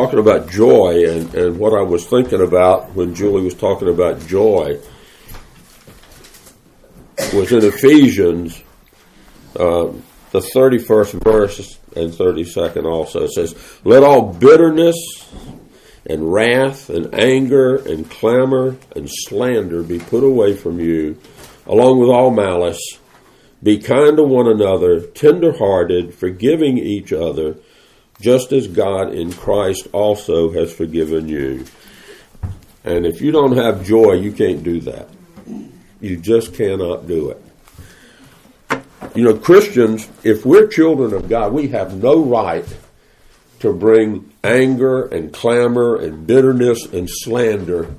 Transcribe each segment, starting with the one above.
talking about joy, and, and what I was thinking about when Julie was talking about joy was in Ephesians, uh, the 31st verse and 32nd also. It says, Let all bitterness and wrath and anger and clamor and slander be put away from you, along with all malice. Be kind to one another, tender hearted, forgiving each other just as God in Christ also has forgiven you. And if you don't have joy, you can't do that. You just cannot do it. You know, Christians, if we're children of God, we have no right to bring anger and clamor and bitterness and slander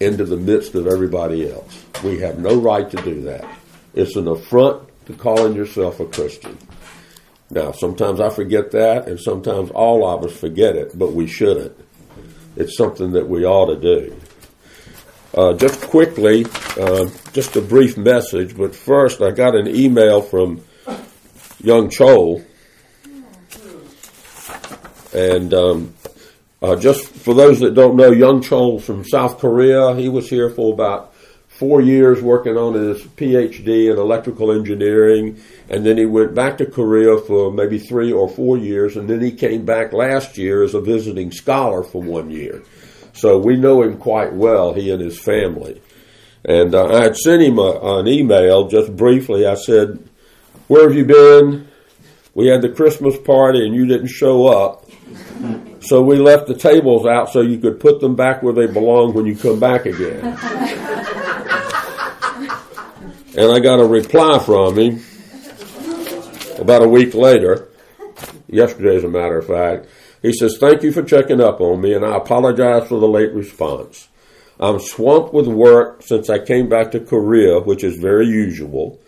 into the midst of everybody else. We have no right to do that. It's an affront to calling yourself a Christian. Now, sometimes I forget that, and sometimes all of us forget it, but we shouldn't. It's something that we ought to do. Uh, just quickly, uh, just a brief message, but first, I got an email from young Chol. And um, uh, just for those that don't know, young Chol from South Korea, he was here for about four years working on his PhD in electrical engineering, and then he went back to Korea for maybe three or four years, and then he came back last year as a visiting scholar for one year. So we know him quite well, he and his family. And uh, I had sent him a, an email just briefly. I said, Where have you been? We had the Christmas party and you didn't show up. So we left the tables out so you could put them back where they belong when you come back again. And I got a reply from him about a week later, yesterday as a matter of fact. He says, Thank you for checking up on me, and I apologize for the late response. I'm swamped with work since I came back to Korea, which is very usual.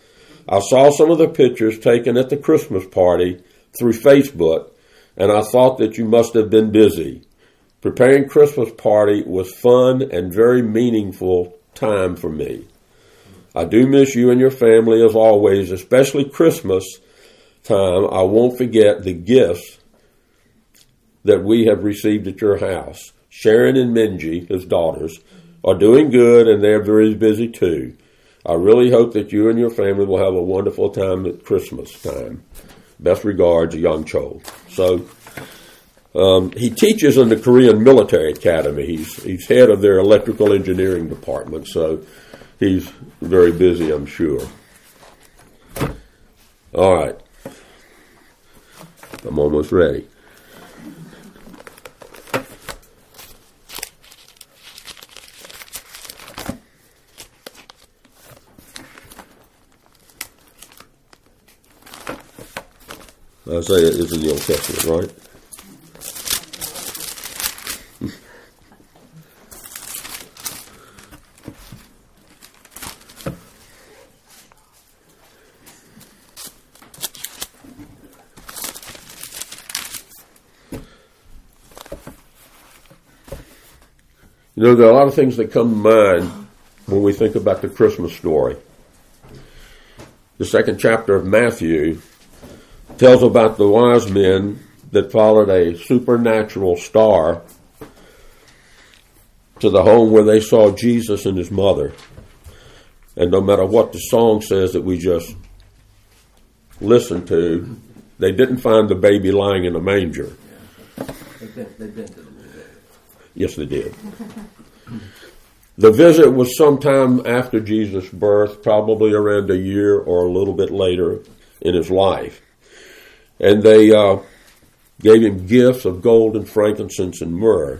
I saw some of the pictures taken at the Christmas party through Facebook, and I thought that you must have been busy. Preparing Christmas party was fun and very meaningful time for me. I do miss you and your family as always, especially Christmas time. I won't forget the gifts that we have received at your house. Sharon and Minji, his daughters, are doing good and they're very busy too. I really hope that you and your family will have a wonderful time at Christmas time. Best regards, Young Chol. So, um, he teaches in the Korean Military Academy. He's, he's head of their electrical engineering department. So, He's very busy, I'm sure. All right. I'm almost ready. Isaiah is in the Old Testament, right? Know, there are a lot of things that come to mind when we think about the Christmas story. The second chapter of Matthew tells about the wise men that followed a supernatural star to the home where they saw Jesus and his mother. And no matter what the song says that we just listened to, they didn't find the baby lying in a manger. They've been, they've been Yes, they did. The visit was sometime after Jesus' birth, probably around a year or a little bit later in his life. And they uh, gave him gifts of gold and frankincense and myrrh.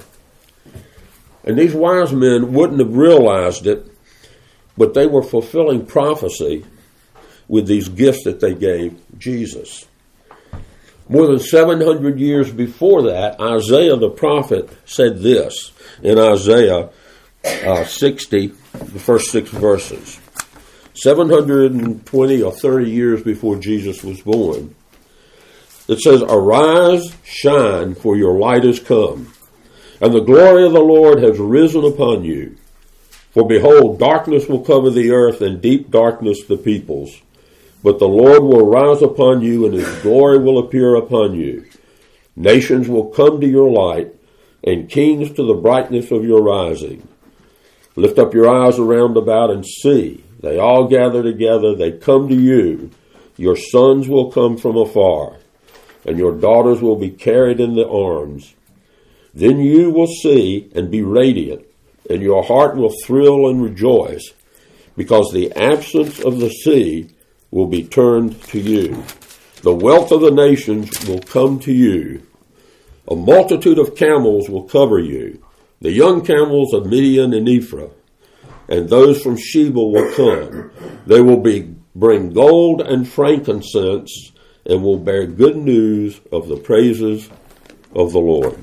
And these wise men wouldn't have realized it, but they were fulfilling prophecy with these gifts that they gave Jesus. More than 700 years before that, Isaiah the prophet said this in Isaiah uh, 60, the first six verses. 720 or 30 years before Jesus was born. It says, Arise, shine, for your light is come, and the glory of the Lord has risen upon you. For behold, darkness will cover the earth, and deep darkness the peoples. But the Lord will rise upon you, and his glory will appear upon you. Nations will come to your light, and kings to the brightness of your rising. Lift up your eyes around about and see. They all gather together, they come to you. Your sons will come from afar, and your daughters will be carried in the arms. Then you will see and be radiant, and your heart will thrill and rejoice, because the absence of the sea will be turned to you. The wealth of the nations will come to you. A multitude of camels will cover you, the young camels of Midian and Ephah, and those from Sheba will come. They will be bring gold and frankincense and will bear good news of the praises of the Lord.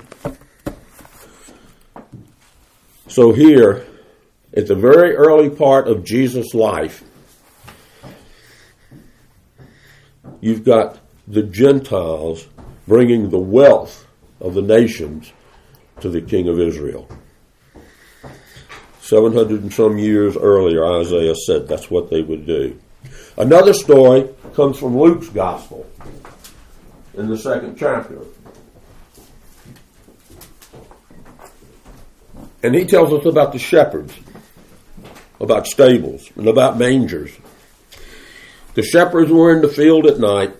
So here, at the very early part of Jesus' life, you've got the Gentiles bringing the wealth of the nations to the king of Israel. 700 and some years earlier, Isaiah said that's what they would do. Another story comes from Luke's gospel in the second chapter. And he tells us about the shepherds, about stables, and about mangers. The shepherds were in the field at night,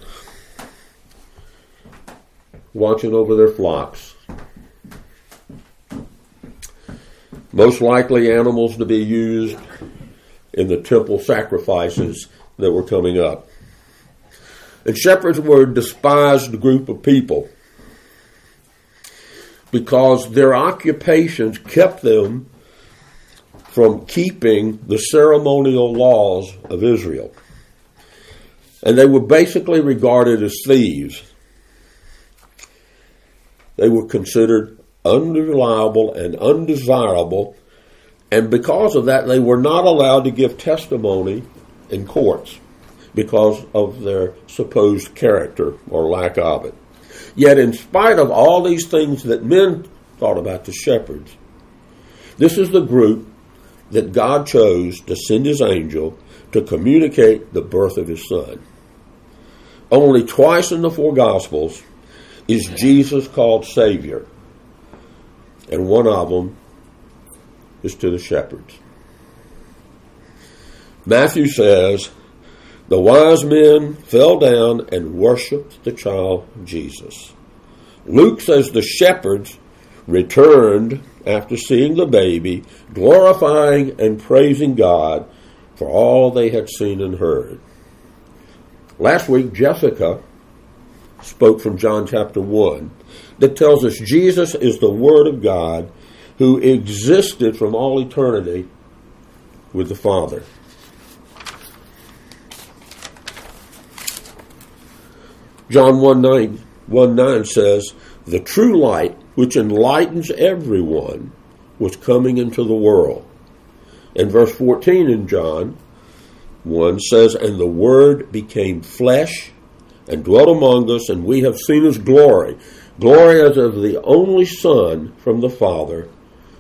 watching over their flocks. Most likely animals to be used in the temple sacrifices that were coming up. And shepherds were a despised group of people because their occupations kept them from keeping the ceremonial laws of Israel and they were basically regarded as thieves. They were considered unreliable and undesirable, and because of that, they were not allowed to give testimony in courts because of their supposed character or lack of it. Yet, in spite of all these things that men thought about the shepherds, this is the group that God chose to send his angel to communicate the birth of his son. Only twice in the four Gospels is Jesus called Savior, and one of them is to the shepherds. Matthew says, The wise men fell down and worshiped the child Jesus. Luke says the shepherds returned after seeing the baby, glorifying and praising God for all they had seen and heard. Last week, Jessica spoke from John chapter 1 that tells us Jesus is the Word of God who existed from all eternity with the Father. John 1 9, 1 9 says, The true light which enlightens everyone was coming into the world. And verse 14 in John 1 says, And the Word became flesh and dwelt among us, and we have seen his glory. Glory as of the only Son from the Father,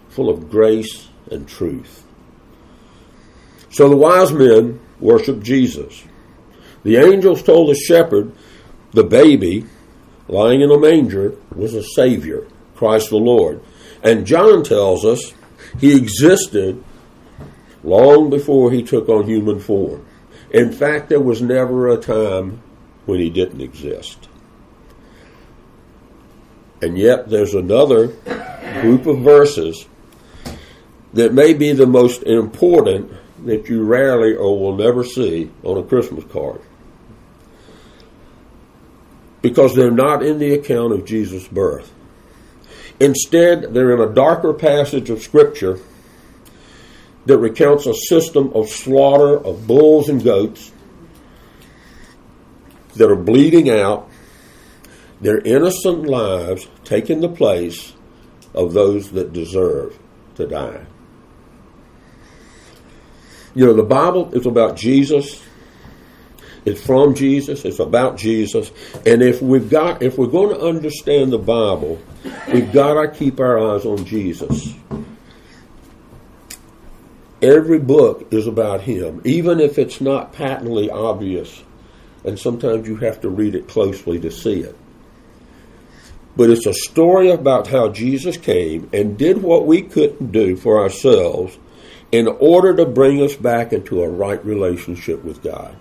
full of grace and truth. So the wise men worshiped Jesus. The angels told the shepherd the baby lying in a manger was a Savior, Christ the Lord. And John tells us he existed long before he took on human form. In fact, there was never a time when he didn't exist. And yet, there's another group of verses that may be the most important that you rarely or will never see on a Christmas card. Because they're not in the account of Jesus' birth. Instead, they're in a darker passage of Scripture that recounts a system of slaughter of bulls and goats that are bleeding out, their innocent lives taking the place of those that deserve to die. You know, the Bible is about Jesus. It's from Jesus. It's about Jesus. And if we've got, if we're going to understand the Bible, we've got to keep our eyes on Jesus. Every book is about Him, even if it's not patently obvious. And sometimes you have to read it closely to see it. But it's a story about how Jesus came and did what we couldn't do for ourselves in order to bring us back into a right relationship with God.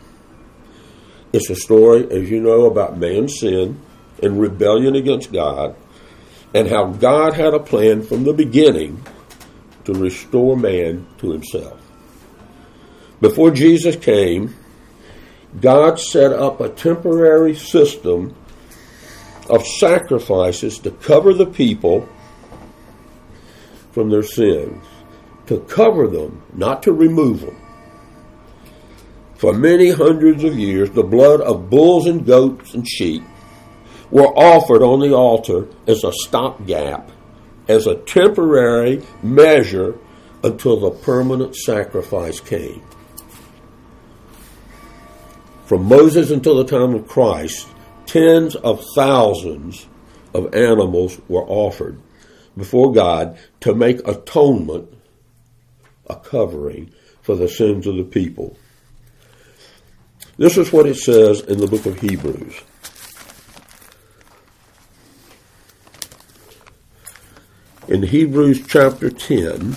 It's a story, as you know, about man's sin and rebellion against God, and how God had a plan from the beginning to restore man to himself. Before Jesus came, God set up a temporary system of sacrifices to cover the people from their sins, to cover them, not to remove them. For many hundreds of years, the blood of bulls and goats and sheep were offered on the altar as a stopgap, as a temporary measure until the permanent sacrifice came. From Moses until the time of Christ, tens of thousands of animals were offered before God to make atonement, a covering for the sins of the people. This is what it says in the book of Hebrews. In Hebrews chapter 10,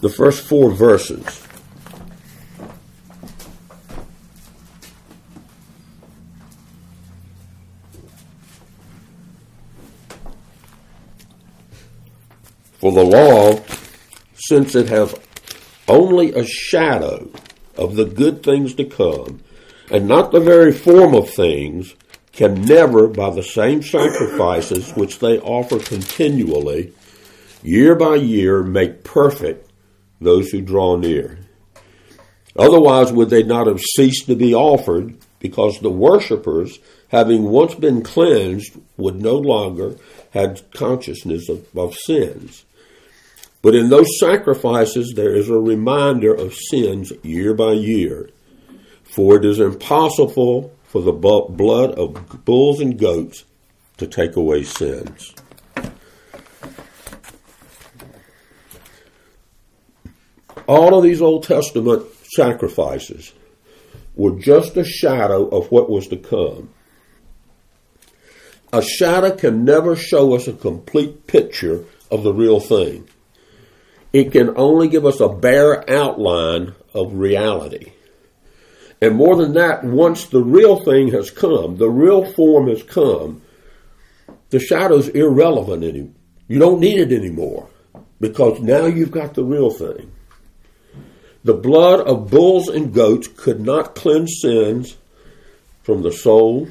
the first four verses. For the law, since it has only a shadow of the good things to come, and not the very form of things, can never, by the same sacrifices which they offer continually, year by year, make perfect those who draw near. Otherwise, would they not have ceased to be offered, because the worshippers, having once been cleansed, would no longer have consciousness of, of sins. But in those sacrifices, there is a reminder of sins year by year. For it is impossible for the blood of bulls and goats to take away sins. All of these Old Testament sacrifices were just a shadow of what was to come. A shadow can never show us a complete picture of the real thing it can only give us a bare outline of reality. And more than that, once the real thing has come, the real form has come, the shadow's irrelevant anymore. You don't need it anymore because now you've got the real thing. The blood of bulls and goats could not cleanse sins from the soul.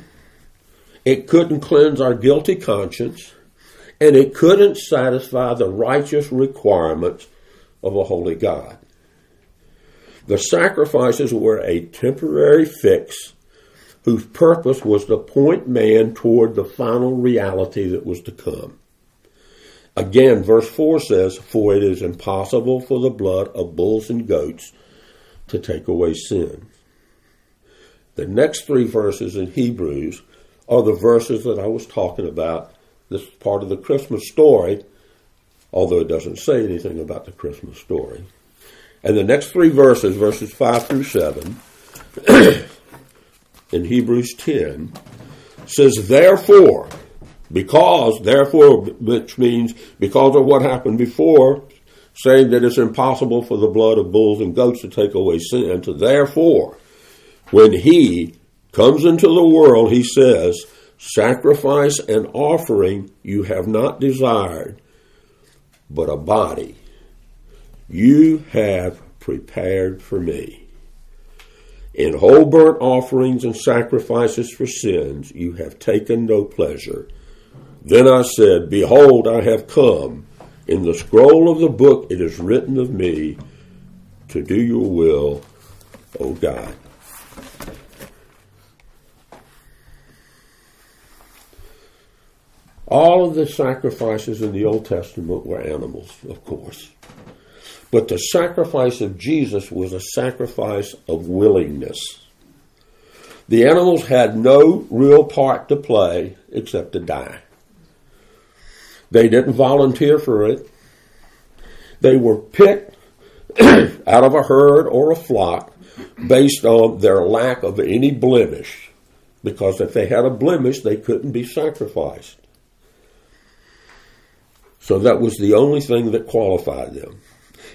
It couldn't cleanse our guilty conscience and it couldn't satisfy the righteous requirements of a holy God. The sacrifices were a temporary fix whose purpose was to point man toward the final reality that was to come. Again, verse 4 says, For it is impossible for the blood of bulls and goats to take away sin. The next three verses in Hebrews are the verses that I was talking about this is part of the Christmas story, although it doesn't say anything about the Christmas story. And the next three verses, verses 5 through 7, in Hebrews 10, says, Therefore, because, therefore, which means because of what happened before, saying that it's impossible for the blood of bulls and goats to take away sin. So therefore, when he comes into the world, he says, Sacrifice and offering you have not desired, but a body you have prepared for me. In whole burnt offerings and sacrifices for sins you have taken no pleasure. Then I said, Behold, I have come. In the scroll of the book it is written of me to do your will, O God. All of the sacrifices in the Old Testament were animals, of course. But the sacrifice of Jesus was a sacrifice of willingness. The animals had no real part to play except to die. They didn't volunteer for it. They were picked out of a herd or a flock based on their lack of any blemish. Because if they had a blemish, they couldn't be sacrificed. So that was the only thing that qualified them.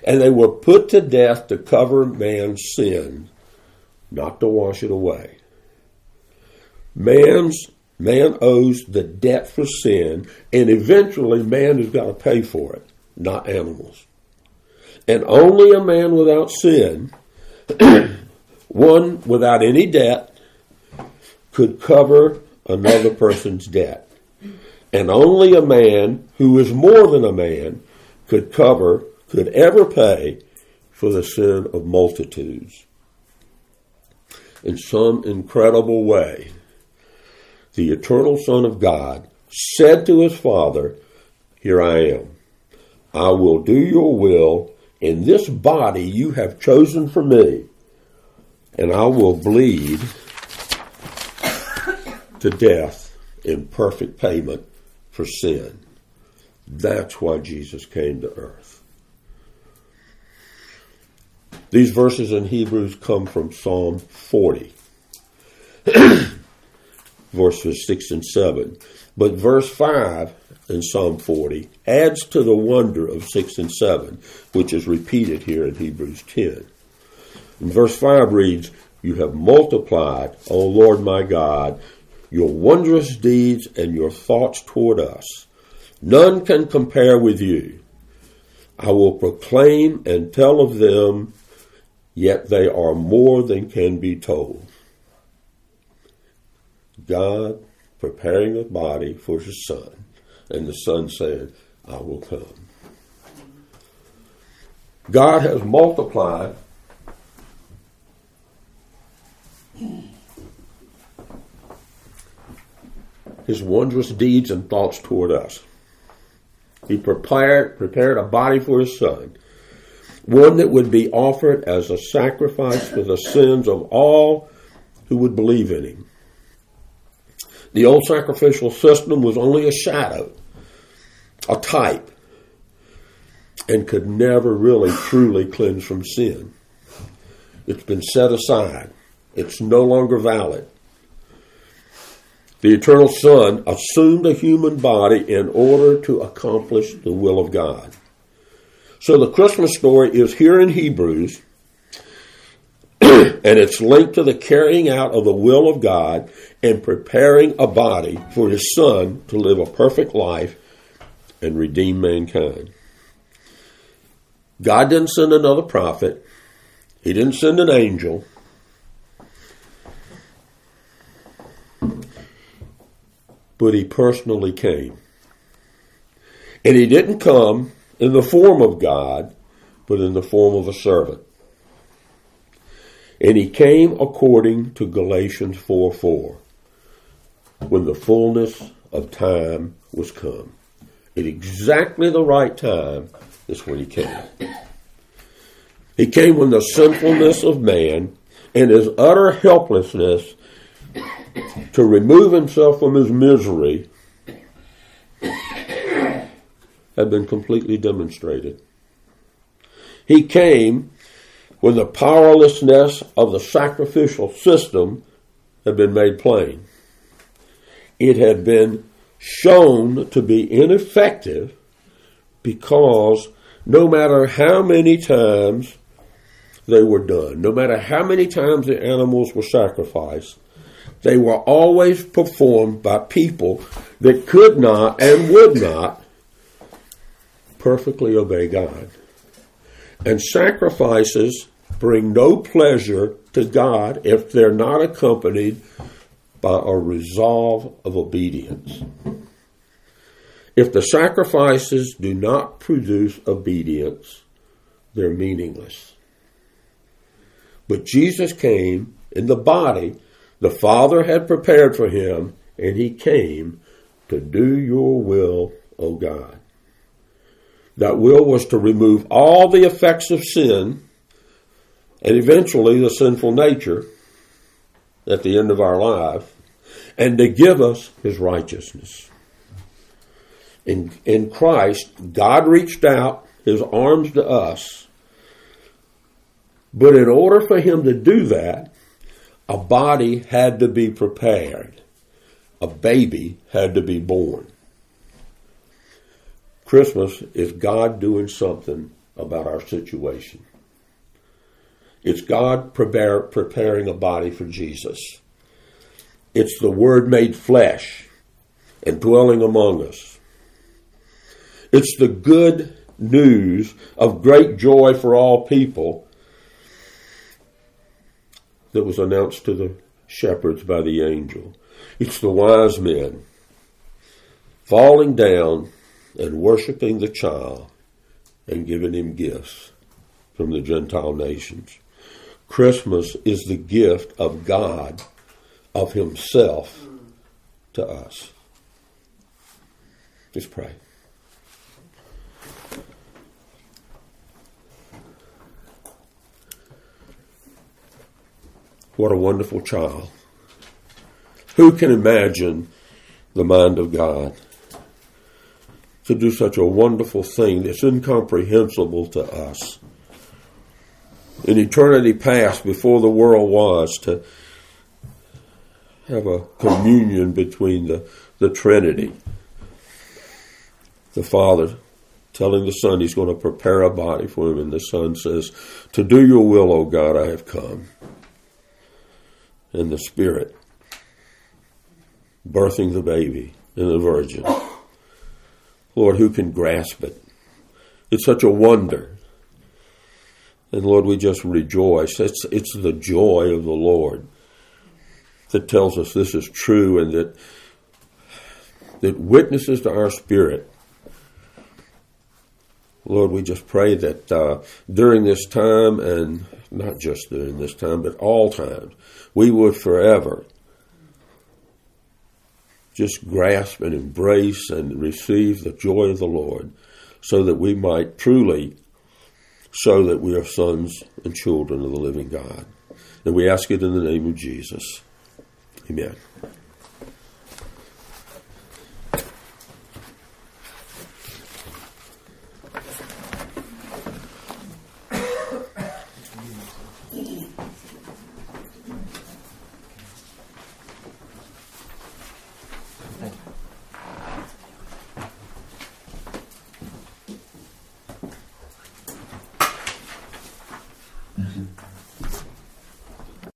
And they were put to death to cover man's sin, not to wash it away. Man's man owes the debt for sin, and eventually man has got to pay for it, not animals. And only a man without sin, one without any debt, could cover another person's debt. And only a man who is more than a man could cover, could ever pay for the sin of multitudes. In some incredible way, the eternal Son of God said to his Father, Here I am. I will do your will in this body you have chosen for me, and I will bleed to death in perfect payment for sin. That's why Jesus came to earth. These verses in Hebrews come from Psalm 40, verses 6 and 7. But verse 5 in Psalm 40 adds to the wonder of 6 and 7, which is repeated here in Hebrews 10. And verse 5 reads, You have multiplied, O Lord my God, your wondrous deeds and your thoughts toward us. None can compare with you. I will proclaim and tell of them, yet they are more than can be told. God preparing a body for his son, and the son said, I will come. God has multiplied his wondrous deeds and thoughts toward us. He prepared, prepared a body for his son, one that would be offered as a sacrifice for the sins of all who would believe in him. The old sacrificial system was only a shadow, a type, and could never really truly cleanse from sin. It's been set aside. It's no longer valid. The eternal Son assumed a human body in order to accomplish the will of God. So the Christmas story is here in Hebrews, and it's linked to the carrying out of the will of God and preparing a body for His Son to live a perfect life and redeem mankind. God didn't send another prophet. He didn't send an angel. But he personally came. And he didn't come in the form of God, but in the form of a servant. And he came according to Galatians 4 4, when the fullness of time was come. At exactly the right time is when he came. He came when the sinfulness of man and his utter helplessness to remove himself from his misery had been completely demonstrated. He came when the powerlessness of the sacrificial system had been made plain. It had been shown to be ineffective because no matter how many times they were done, no matter how many times the animals were sacrificed, they were always performed by people that could not and would not perfectly obey God. And sacrifices bring no pleasure to God if they're not accompanied by a resolve of obedience. If the sacrifices do not produce obedience, they're meaningless. But Jesus came in the body the Father had prepared for him, and he came to do your will, O God. That will was to remove all the effects of sin and eventually the sinful nature at the end of our life and to give us his righteousness. In, in Christ, God reached out his arms to us. But in order for him to do that, a body had to be prepared. A baby had to be born. Christmas is God doing something about our situation. It's God prepare, preparing a body for Jesus. It's the Word made flesh and dwelling among us. It's the good news of great joy for all people that was announced to the shepherds by the angel. It's the wise men falling down and worshiping the child and giving him gifts from the Gentile nations. Christmas is the gift of God, of Himself to us. Just pray. What a wonderful child. Who can imagine the mind of God? To do such a wonderful thing that's incomprehensible to us in eternity past, before the world was, to have a communion between the, the Trinity. The Father telling the Son he's going to prepare a body for him, and the Son says, To do your will, O God, I have come. And the Spirit birthing the baby in the Virgin. Lord, who can grasp it? It's such a wonder. And Lord, we just rejoice. It's, it's the joy of the Lord that tells us this is true and that, that witnesses to our spirit. Lord, we just pray that uh, during this time, and not just during this time, but all times, we would forever just grasp and embrace and receive the joy of the Lord so that we might truly show that we are sons and children of the living God. And we ask it in the name of Jesus. Amen.